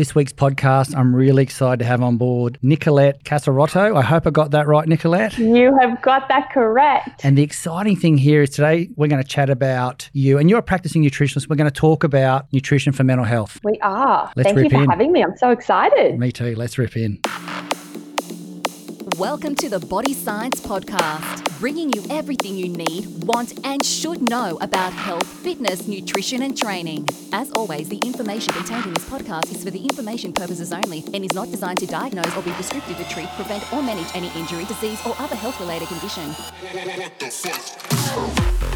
This week's podcast, I'm really excited to have on board Nicolette Casarotto. I hope I got that right, Nicolette. You have got that correct. And the exciting thing here is today we're going to chat about you, and you're a practicing nutritionist. We're going to talk about nutrition for mental health. We are. Let's Thank you for in. having me. I'm so excited. Me too. Let's rip in. Welcome to the Body Science Podcast, bringing you everything you need, want, and should know about health, fitness, nutrition, and training. As always, the information contained in this podcast is for the information purposes only and is not designed to diagnose or be prescriptive to treat, prevent, or manage any injury, disease, or other health related condition.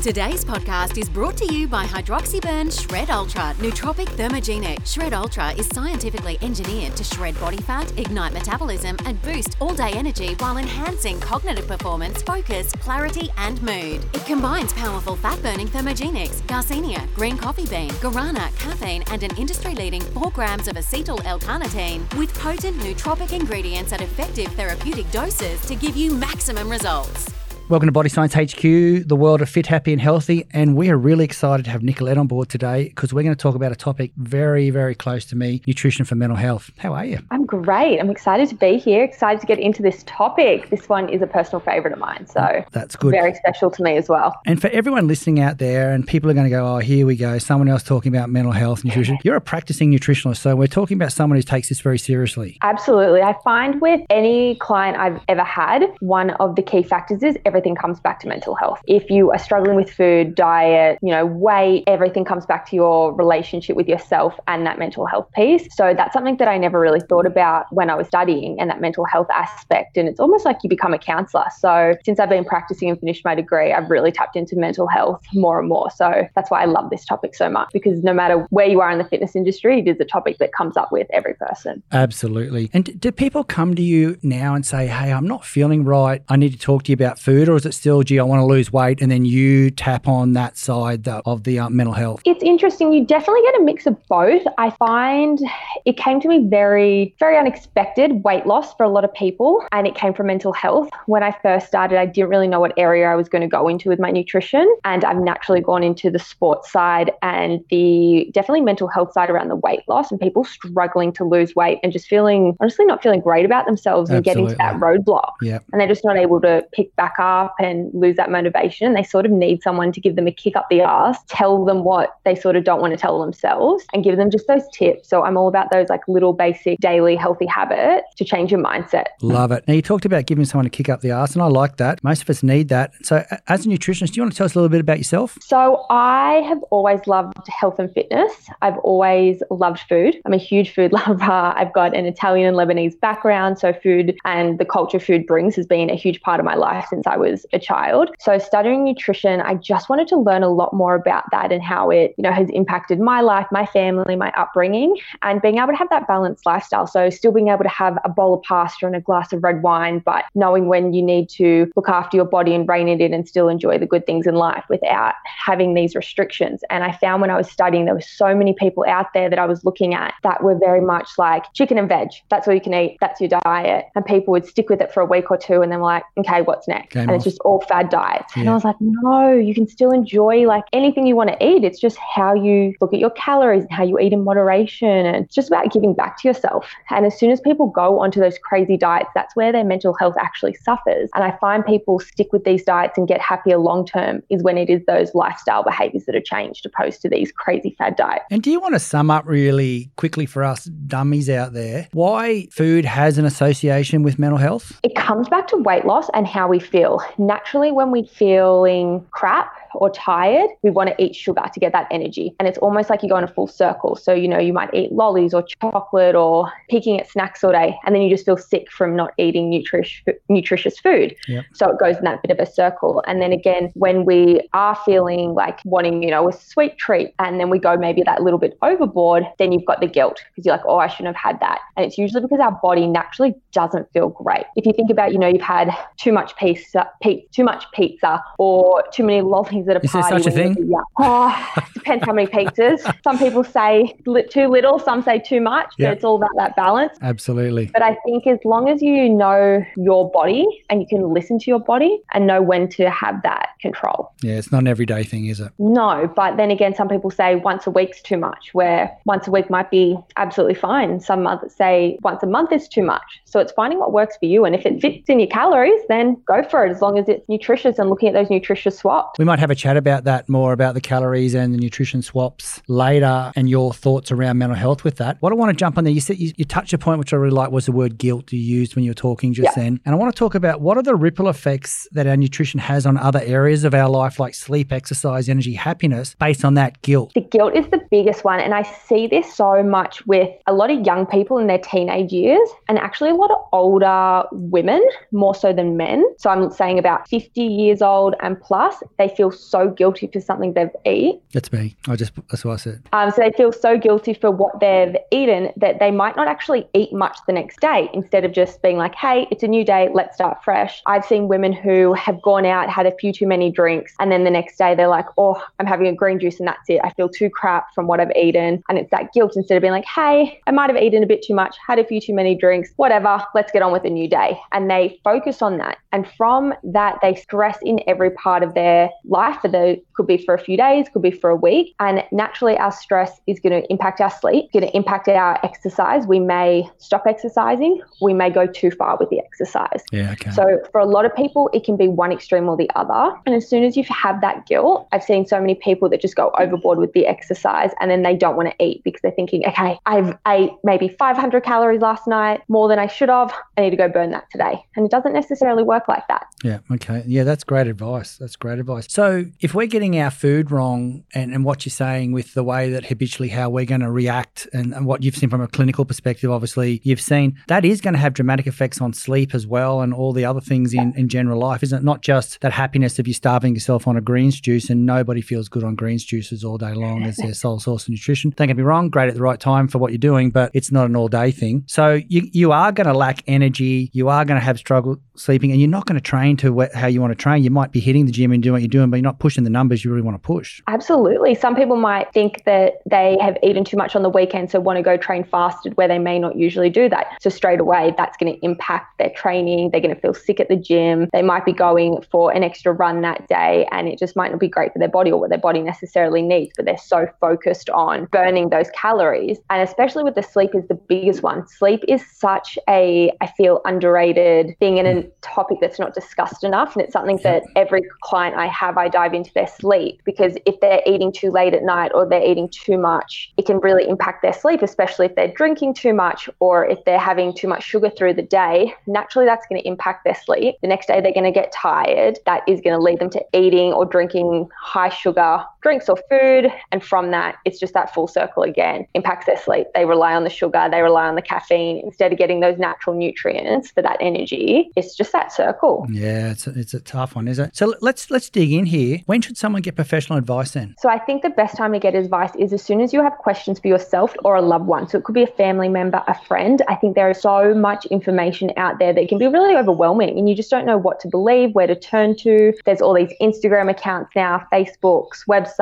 Today's podcast is brought to you by Hydroxyburn Shred Ultra Nootropic Thermogenic. Shred Ultra is scientifically engineered to shred body fat, ignite metabolism, and boost all day energy while enhancing cognitive performance, focus, clarity, and mood. It combines powerful fat burning thermogenics, garcinia, green coffee bean, guarana, caffeine, and an industry leading 4 grams of acetyl L carnitine with potent nootropic ingredients at effective therapeutic doses to give you maximum results. Welcome to Body Science HQ, the world of fit, happy, and healthy. And we are really excited to have Nicolette on board today because we're going to talk about a topic very, very close to me nutrition for mental health. How are you? I'm great. I'm excited to be here, excited to get into this topic. This one is a personal favorite of mine, so mm, That's good. very special to me as well. And for everyone listening out there, and people are going to go, oh, here we go, someone else talking about mental health, nutrition. You're a practicing nutritionalist. so we're talking about someone who takes this very seriously. Absolutely. I find with any client I've ever had, one of the key factors is everything comes back to mental health. If you are struggling with food, diet, you know, weight, everything comes back to your relationship with yourself and that mental health piece. So that's something that I never really thought about when I was studying and that mental health aspect. And it's almost like you become a counselor. So since I've been practicing and finished my degree, I've really tapped into mental health more and more. So that's why I love this topic so much because no matter where you are in the fitness industry, it is a topic that comes up with every person. Absolutely. And do people come to you now and say, hey, I'm not feeling right. I need to talk to you about food? Or is it still, gee, I want to lose weight? And then you tap on that side the, of the uh, mental health? It's interesting. You definitely get a mix of both. I find it came to me very, very unexpected weight loss for a lot of people, and it came from mental health. When I first started, I didn't really know what area I was going to go into with my nutrition, and I've naturally gone into the sports side and the definitely mental health side around the weight loss and people struggling to lose weight and just feeling honestly not feeling great about themselves and getting to that roadblock Yeah. and they're just not able to pick back up and lose that motivation. And They sort of need someone to give them a kick up the ass, tell them what they sort of don't want to tell themselves, and give them just those tips. So I'm all about those like little basic daily healthy habits to change your mindset. Love it. Now, you talked about giving someone a kick up the arse, and I like that. Most of us need that. So, as a nutritionist, do you want to tell us a little bit about yourself? So I have always loved health and fitness. I've always loved food. I'm a huge food lover. I've got an Italian and Lebanese background, so food and the culture food brings has been a huge part of my life since I was a child. So studying nutrition, I just wanted to learn a lot more about that and how it, you know, has impacted my life, my family, my upbringing, and being able to have that balanced lifestyle. So still being able to have a bowl of pasta and a glass of red wine, but knowing when you need to look after your body and rein it in and still enjoy the good things in life without having these restrictions. And I found when I was studying, there were so many people out there that I was looking at that were very much like chicken and veg. That's all you can eat. That's your diet. And people would stick with it for a week or two and then were like, okay, what's next? Game and off. it's just all fad diets. And I was like, no, you can still enjoy like anything you want to eat. It's just how you look at your calories and how you eat in moderation. And it's just about giving back to yourself. And as soon as people go onto those crazy diets, that's where their mental health actually suffers. And I find people stick with these diets and get happier long term is when it is those lifestyle behaviors that are changed opposed to these crazy fad diets. And do you want to sum up really quickly for us dummies out there why food has an association with mental health? It comes back to weight loss and how we feel. Naturally, when we're feeling crap or tired, we want to eat sugar to get that energy. And it's almost like you go in a full circle. So, you know, you might eat lollies or chocolate or picking at snacks all day, and then you just feel sick from not eating nutritious, nutritious food. Yep. So it goes in that bit of a circle. And then again, when we are feeling like wanting, you know, a sweet treat, and then we go maybe that little bit overboard, then you've got the guilt because you're like, oh, I shouldn't have had that. And it's usually because our body naturally doesn't feel great. If you think about, you know, you've had too much pizza, pe- too much pizza or too many lollies at a Is there party. such a thing? young. Oh, depends how many pizzas. Some people say li- too little, some say too much, but Yeah. it's all about that balance. Absolutely. But I think as long as you know your body and you can listen to your body and know when to have that control. Yeah, it's not an everyday thing, is it? No, but then again, some people say once a week's too much, where once a week might be absolutely fine. Some others say once a month is too much. So it's finding what works for you. And if it fits in your calories, then go for it as long as it's nutritious and looking at those nutritious swaps. We might have a chat about that more about the calories and the nutrition swaps later and your thoughts around mental health with that. What I want to jump on there, you said you, you touched a point which I really like was the word guilt you used when you were talking just Yeah. then. And I want to talk about what are the ripple effects that our nutrition has on other areas of our life like sleep, exercise, energy, happiness based on that guilt. The guilt is the biggest one. And I see this so much with a lot of young people in their teenage years and actually a lot of older women, more so than men. So I'm saying about 50 years old and plus, they feel so guilty for something they've eaten. That's me. I just that's what I said. Um, so they feel so guilty for what they've eaten that they might not actually eat much the next day instead of just being like, hey, it's a new day, let's start fresh. I've seen women who have gone out, had a few too many drinks, and then the next day they're like, oh, I'm having a green juice and that's it. I feel too crap from what I've eaten. And it's that guilt instead of being like, hey, I might have eaten a bit too much, had a few too many drinks, whatever, let's get on with a new day. And they focus on that. And from that, they stress in every part of their life. For the could be for a few days, could be for a week. And naturally, our stress is going to impact our sleep, going to impact our exercise. We may stop exercising. We may go too far with the exercise. Yeah, okay. So for a lot of people, it can be one extreme or the other. And as soon as you have that guilt, I've seen so many people that just go overboard with the exercise and then they don't want to eat because they're thinking, okay, I've ate maybe 500 calories last night, more than I should have. I need to go burn that today. And it doesn't necessarily work like that. Yeah. Okay. Yeah, that's great advice. That's great advice. So, if we're getting our food wrong, and, and what you're saying with the way that habitually how we're going to react, and, and what you've seen from a clinical perspective, obviously, you've seen that is going to have dramatic effects on sleep as well, and all the other things in, in general life, isn't it? Not just that happiness of you starving yourself on a greens juice, and nobody feels good on greens juices all day long as their sole source of nutrition. Don't get me wrong, great at the right time for what you're doing, but it's not an all day thing. So, you, you are going to lack energy, you are going to have struggle sleeping, and you're not going to train to wh- how you want to train. You might be hitting the gym and doing what you're doing, but you're not pushing the numbers you really want to push. Absolutely. Some people might think that they have eaten too much on the weekend, so want to go train fasted where they may not usually do that. So, straight away, that's going to impact their training. They're going to feel sick at the gym. They might be going for an extra run that day, and it just might not be great for their body or what their body necessarily needs, but they're so focused on burning those calories. And especially with the sleep, is the biggest one. Sleep is such a, I feel, underrated thing and a hmm. topic that's not discussed enough. And it's something that every client I have, I dive into their sleep because if they're eating too late at night or they're eating too much, it can really impact their sleep, especially if they're drinking too much or if they're having too much sugar through the day. Naturally, that's going to impact their sleep. The next day, they're going to get tired. That is going to lead them to eating or drinking high sugar drinks or food. And from that, it's just that full circle again, impacts their sleep. They rely on the sugar, they rely on the caffeine instead of getting those natural nutrients for that energy. It's just that circle. Yeah, it's a, it's a tough one, is it? So let's let's dig in here. When should someone get professional advice then? So I think the best time to get advice is as soon as you have questions for yourself or a loved one. So it could be a family member, a friend. I think there is so much information out there that can be really overwhelming and you just don't know what to believe, where to turn to. There's all these Instagram accounts now, Facebooks, websites.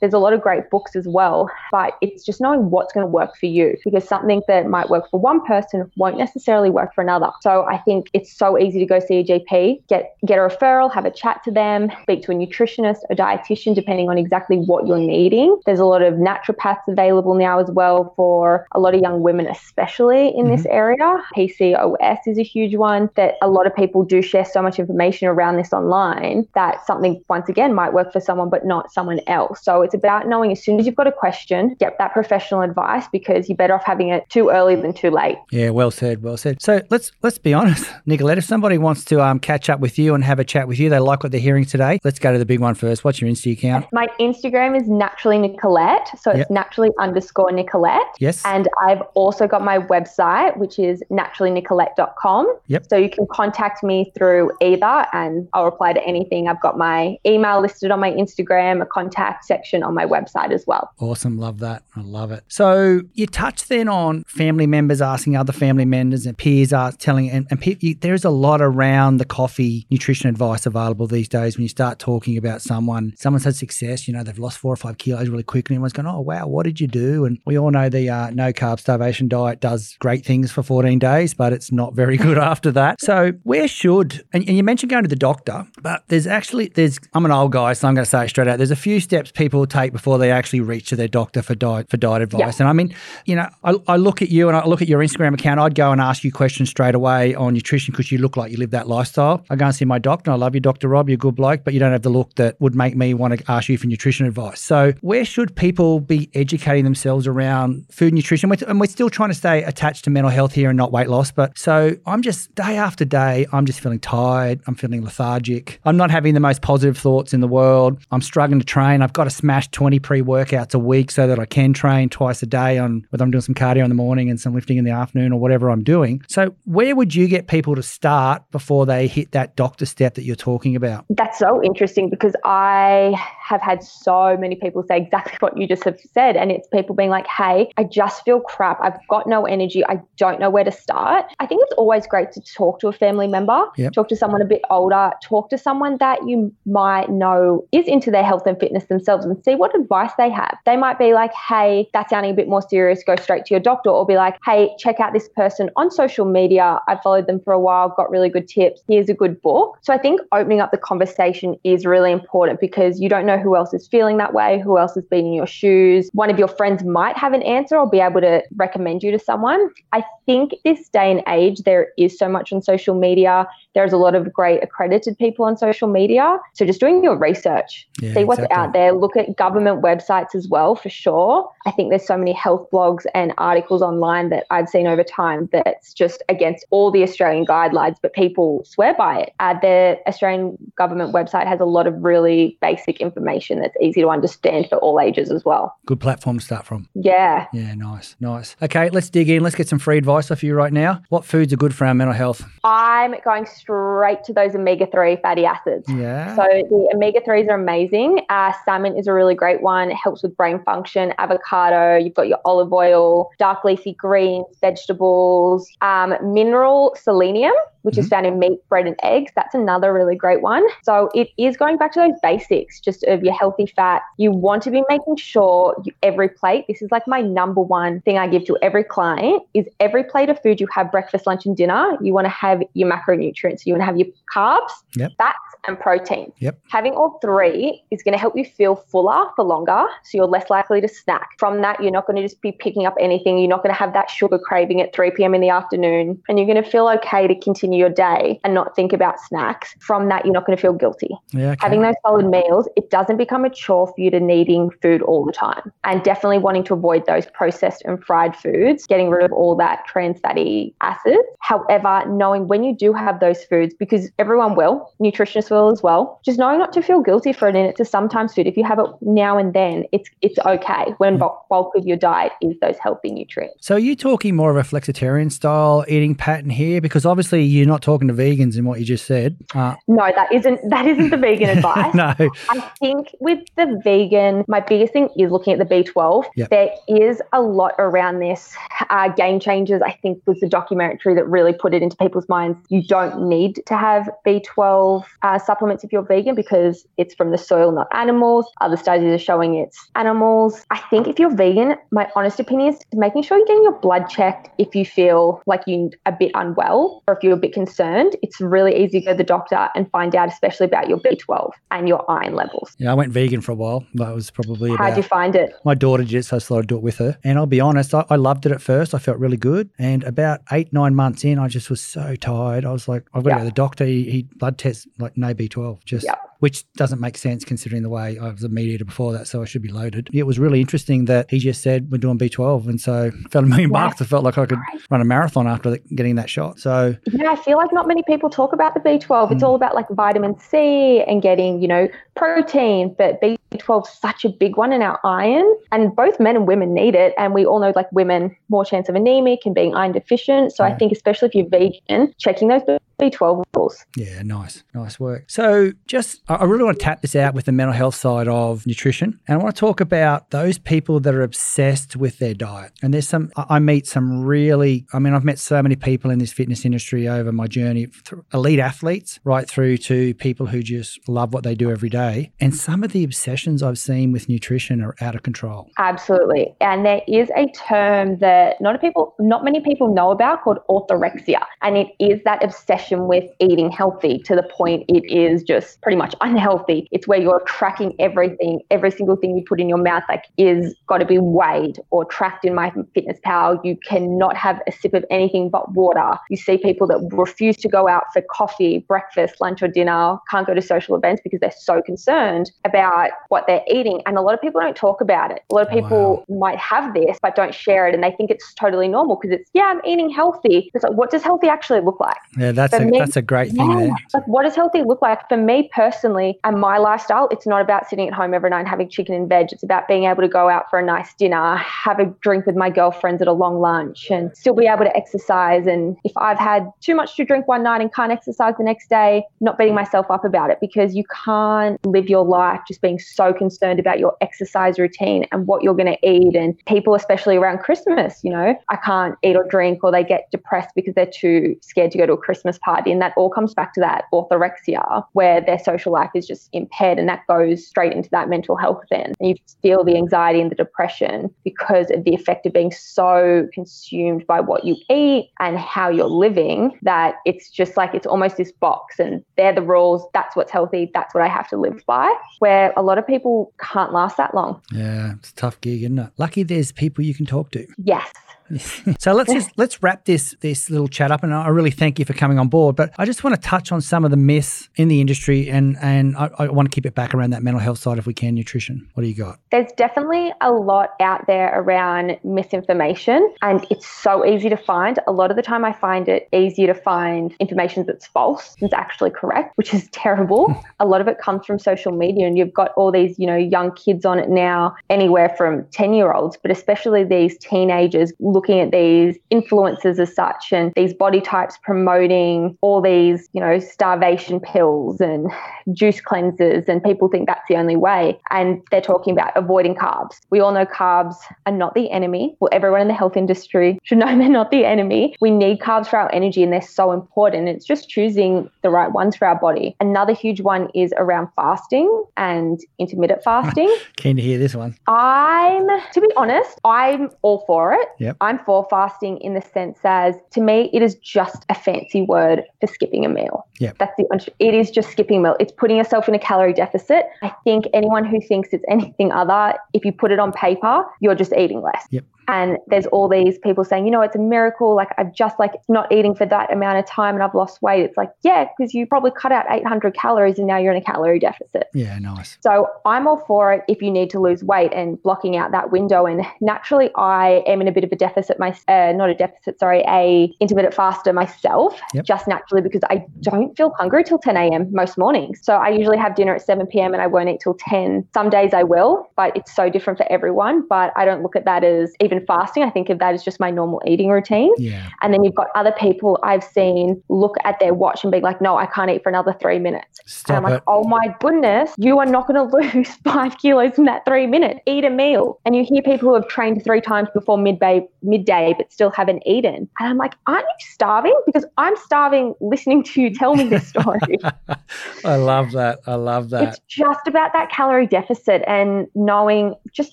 There's a lot of great books as well, but it's just knowing what's going to work for you because something that might work for one person won't necessarily work for another. So I think it's so easy to go see a GP, get get a referral, have a chat to them, speak to a nutritionist, a dietitian, depending on exactly what you're needing. There's a lot of naturopaths available now as well for a lot of young women, especially in this mm-hmm. area. PCOS is a huge one that a lot of people do share so much information around this online that something once again might work for someone but not someone else. So it's about knowing as soon as you've got a question, get that professional advice because you're better off having it too early than too late. Yeah, well said, well said. So let's let's be honest, Nicolette. If somebody wants to um, catch up with you and have a chat with you, they like what they're hearing today. Let's go to the big one first. What's your Insta account? My Instagram is naturally Nicolette. So it's Yep. naturally underscore Nicolette. Yes. And I've also got my website, which is naturallynicolette.com. Yep. So you can contact me through either and I'll reply to anything. I've got my email listed on my Instagram, a contact section on my website as well. Awesome. Love that. I love it. So you touched then on family members asking other family members and peers are telling, and, and pe- you, there's a lot around the coffee nutrition advice available these days when you start talking about someone, someone's had success, you know, they've lost four or five kilos really quickly. Everyone's going, oh, wow, what did you do? And we all know the uh, no carb starvation diet does great things for 14 days, but it's not very good after that. So where should, and, and you mentioned going to the doctor, but there's actually, there's, I'm an old guy, so I'm going to say it straight out. There's a few steps people take before they actually reach to their doctor for diet, for diet advice. Yeah. And I mean, you know, I, I look at you and I look at your Instagram account, I'd go and ask you questions straight away on nutrition because you look like you live that lifestyle. I go and see my doctor. I love you, Dr. Rob. You're a good bloke, but you don't have the look that would make me want to ask you for nutrition advice. So, where should people be educating themselves around food nutrition? And we're still trying to stay attached to mental health here and not weight loss. But so I'm just day after day, I'm just feeling tired. I'm feeling lethargic. I'm not having the most positive thoughts in the world. I'm struggling to train. I've got to smash 20 pre workouts a week so that I can train twice a day on whether I'm doing some cardio in the morning and some lifting in the afternoon or whatever I'm doing. So, where would you get people to start before they hit that doctor step that you're talking about? That's so interesting because I have had so many people say exactly what you just have said. And it's people being like, hey, I just feel crap. I've got no energy. I don't know where to start. I think it's always great to talk to a family member, Yep. talk to someone a bit older, talk to someone that you might know is into their health and fitness themselves and see what advice they have. They might be like, hey, that's sounding a bit more serious. Go straight to your doctor. Or be like, hey, check out this person on social media. I followed them for a while, got really good tips. Here's a good book. So I think opening up the conversation is really important because you don't know who else is feeling that way, who else has been in your shoes. One of your friends might have an answer or be able to recommend you to someone. I think this day and age, there is so much on social media. There's a lot of great accredited people on social media. So just doing your research, Yeah, see what's exactly. out there, look at government websites as well, for sure. I think there's so many health blogs and articles online that I've seen over time that's just against all the Australian guidelines, but people swear by it. Uh, the Australian government website has a lot of really basic information that's easy to understand for all ages as well. Good platform to start from. Yeah. Yeah, nice, nice. Okay, let's dig in. Let's get some free advice off you right now. What foods are good for our mental health? I'm going straight to those omega 3 fatty acids. Yeah. So the omega 3s are amazing. Uh, salmon is a really great one. It helps with brain function. Avocado, you've got your olive oil, dark leafy greens, vegetables, um, mineral selenium, which is found in meat, bread, and eggs. That's another really great one. So it is going back to those basics, just of your healthy fat. You want to be making sure you, every plate. This is like my number one thing I give to every client is every plate of food you have breakfast, lunch, and dinner. You want to have your macronutrients. You want to have your carbs, Yep. fats, and protein. Yep. Having all three is going to help you feel fuller for longer, so you're less likely to snack. From that, you're not going to just be picking up anything. You're not going to have that sugar craving at 3 p.m. in the afternoon, and you're going to feel okay to continue your day and not think about snacks. From that, you're not going to feel guilty. yeah. Okay. Having those solid meals, it doesn't become a chore for you to needing food all the time, and definitely wanting to avoid those processed and fried foods, getting rid of all that trans fatty acids. However, knowing when you do have those foods, because everyone will, nutritionists will as well, just knowing not to feel guilty for it and it's a sometimes food. If you have it now and then, it's it's okay. When bulk, bulk of your diet is those healthy nutrients. So are you talking more of a flexitarian style eating pattern here? Because obviously you're not talking to vegans in what you just said. Uh, No, that isn't that isn't the vegan advice. no. I think with the vegan, my biggest thing is looking at the B12. Yep. There is a lot around this. Uh, Game Changers, I think, was the documentary that really put it into people's minds. You don't need to have B12 uh, supplements if you're vegan because it's from the soil, not animals. Other studies are showing it's animals. I think if you're vegan, my honest opinion is making sure you're getting your blood checked if you feel like you're a bit unwell or if you're a bit concerned. It's really easy to go to the doctor and find out, especially about your B12 and your iron levels. Yeah, I went vegan for a while. That was probably How'd about you find it? my daughter did it, so I thought I'd do it with her. And I'll be honest, I, I loved it at first. I felt really good. And about eight, nine months in, I just was so tired. I was like, I've got to go to the doctor. He, he blood test like no B12, just Yeah. Which doesn't make sense considering the way I was a meat eater before that, so I should be loaded. It was really interesting that he just said we're doing B12, and so felt a million Yeah. bucks. I felt like I could run a marathon after the, getting that shot. So Yeah, I feel like not many people talk about the B12. It's Mm. all about like vitamin C and getting, you know, protein, but B12 is such a big one in our iron, and both men and women need it. And we all know like women more chance of anemic and being iron deficient. So I think especially if you're vegan, checking those B12 levels. Yeah, nice, nice work. So, just I really want to tap this out with the mental health side of nutrition, and I want to talk about those people that are obsessed with their diet. And there's some I meet some really, I mean, I've met so many people in this fitness industry over my journey, elite athletes right through to people who just love what they do every day, and some of the obsessions I've seen with nutrition are out of control. Absolutely, and there is a term that not people, not many people know about called orthorexia, and it is that obsession with eating healthy to the point it is just pretty much unhealthy. It's where you're tracking everything, every single thing you put in your mouth, like is got to be weighed or tracked in my fitness pal. You cannot have a sip of anything but water. You see people that refuse to go out for coffee, breakfast, lunch, or dinner, can't go to social events because they're so concerned about what they're eating. And a lot of people don't talk about it. A lot of people wow. might have this but don't share it and they think it's totally normal because it's, yeah, I'm eating healthy. It's like, what does healthy actually look like? Yeah, that's, a, me, that's a great thing yeah. Like, what does healthy look like? For me personally and my lifestyle, it's not about sitting at home every night and having chicken and veg. It's about being able to go out for a nice dinner, have a drink with my girlfriends at a long lunch, and still be able to exercise. And if I've had too much to drink one night and can't exercise the next day, not beating myself up about it because you can't live your life just being so concerned about your exercise routine and what you're going to eat. And people, especially around Christmas, you know, I can't eat or drink, or they get depressed because they're too scared to go to a Christmas party. And that all comes back to that orthorexia, where their social life is just impaired. And that goes straight into that mental health then. And you feel the anxiety and the depression because of the effect of being so consumed by what you eat and how you're living that it's just like it's almost this box and they're the rules. That's what's healthy. That's what I have to live by. Where a lot of people can't last that long. Yeah, it's a tough gig, isn't it? Lucky there's people you can talk to. Yes. so let's just let's wrap this this little chat up, and I really thank you for coming on board. But I just want to touch on some of the myths in the industry, and and I, I want to keep it back around that mental health side if we can. Nutrition. What do you got? There's definitely a lot out there around misinformation, and it's so easy to find. A lot of the time, I find it easier to find information that's false than it's actually correct, which is terrible. a lot of it comes from social media, and you've got all these you know young kids on it now, anywhere from ten year olds, but especially these teenagers looking at these influences as such and these body types promoting all these, you know, starvation pills and juice cleansers, and people think that's the only way. And they're talking about avoiding carbs. We all know carbs are not the enemy. Well, everyone in the health industry should know they're not the enemy. We need carbs for our energy, and they're so important. It's just choosing the right ones for our body. Another huge one is around fasting and intermittent fasting. Keen to hear this one. I'm, to be honest, I'm all for it. Yep. I'm for fasting in the sense as to me, it is just a fancy word for skipping a meal. Yeah. That's the, it is just skipping a meal. It's putting yourself in a calorie deficit. I think anyone who thinks it's anything other, if you put it on paper, you're just eating less. Yep. And there's all these people saying, you know, it's a miracle. Like I've just like not eating for that amount of time and I've lost weight. It's like, yeah, because you probably cut out 800 calories and now you're in a calorie deficit. Yeah, nice. So I'm all for it if you need to lose weight and blocking out that window. And naturally, I am in a bit of a deficit, my uh, not a deficit, sorry, a intermittent faster myself, yep. just naturally because I don't feel hungry till 10 a.m. most mornings. So I usually have dinner at 7 p.m. and I won't eat till 10. Some days I will, but it's so different for everyone. But I don't look at that as even fasting. I think of that as just my normal eating routine. Yeah. And then you've got other people I've seen look at their watch and be like, no, I can't eat for another three minutes. Stop and I'm it. like, oh my goodness, you are not going to lose five kilos in that three minutes. Eat a meal. And you hear people who have trained three times before midday, midday, but still haven't eaten. And I'm like, aren't you starving? Because I'm starving listening to you tell me this story. I love that. I love that. It's just about that calorie deficit and knowing just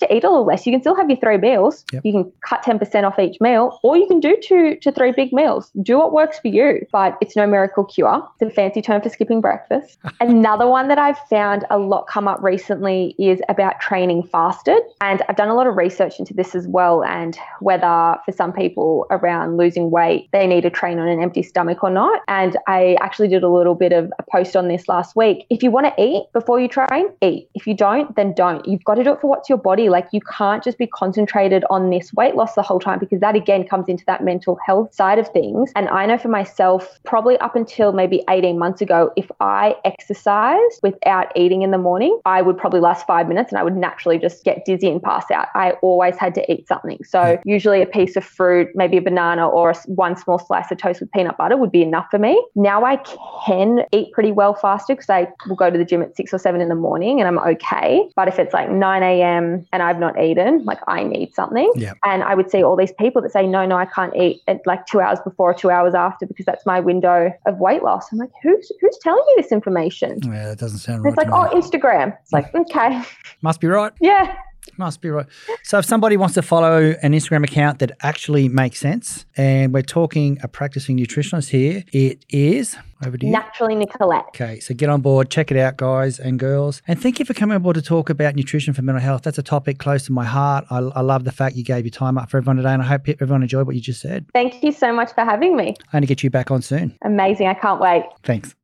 to eat a little less. You can still have your three meals. Yep. You can cut 10% off each meal, or you can do two to three big meals. Do what works for you, but it's no miracle cure. It's a fancy term for skipping breakfast. Another one that I've found a lot come up recently is about training fasted. And I've done a lot of research into this as well, and whether for some people around losing weight, they need to train on an empty stomach or not. And I actually did a little bit of a post on this last week. If you want to eat before you train, eat. If you don't, then don't. You've got to do it for what's your body. Like you can't just be concentrated on this miss weight loss the whole time because that again comes into that mental health side of things. And I know for myself, probably up until maybe 18 months ago, if I exercised without eating in the morning, I would probably last five minutes and I would naturally just get dizzy and pass out. I always had to eat something. So hmm. usually a piece of fruit, maybe a banana or a, one small slice of toast with peanut butter would be enough for me. Now I can eat pretty well faster because I will go to the gym at six or seven in the morning and I'm okay. But if it's like 9 a.m. and I've not eaten, like I need something. Yeah. And I would see all these people that say, no, no, I can't eat at like two hours before or two hours after because that's my window of weight loss. I'm like, who's who's telling you this information? Yeah, that doesn't sound right. it's like, oh, Instagram. It's like, okay, Must be right. yeah. Must be right. So, if somebody wants to follow an Instagram account that actually makes sense, and we're talking a practicing nutritionist here, it is over to you. Naturally, Nicolette. Okay, so get on board, check it out, guys and girls. And thank you for coming on board to talk about nutrition for mental health. That's a topic close to my heart. I, I love the fact you gave your time up for everyone today, and I hope everyone enjoyed what you just said. Thank you so much for having me. I'm going to get you back on soon. Amazing. I can't wait. Thanks.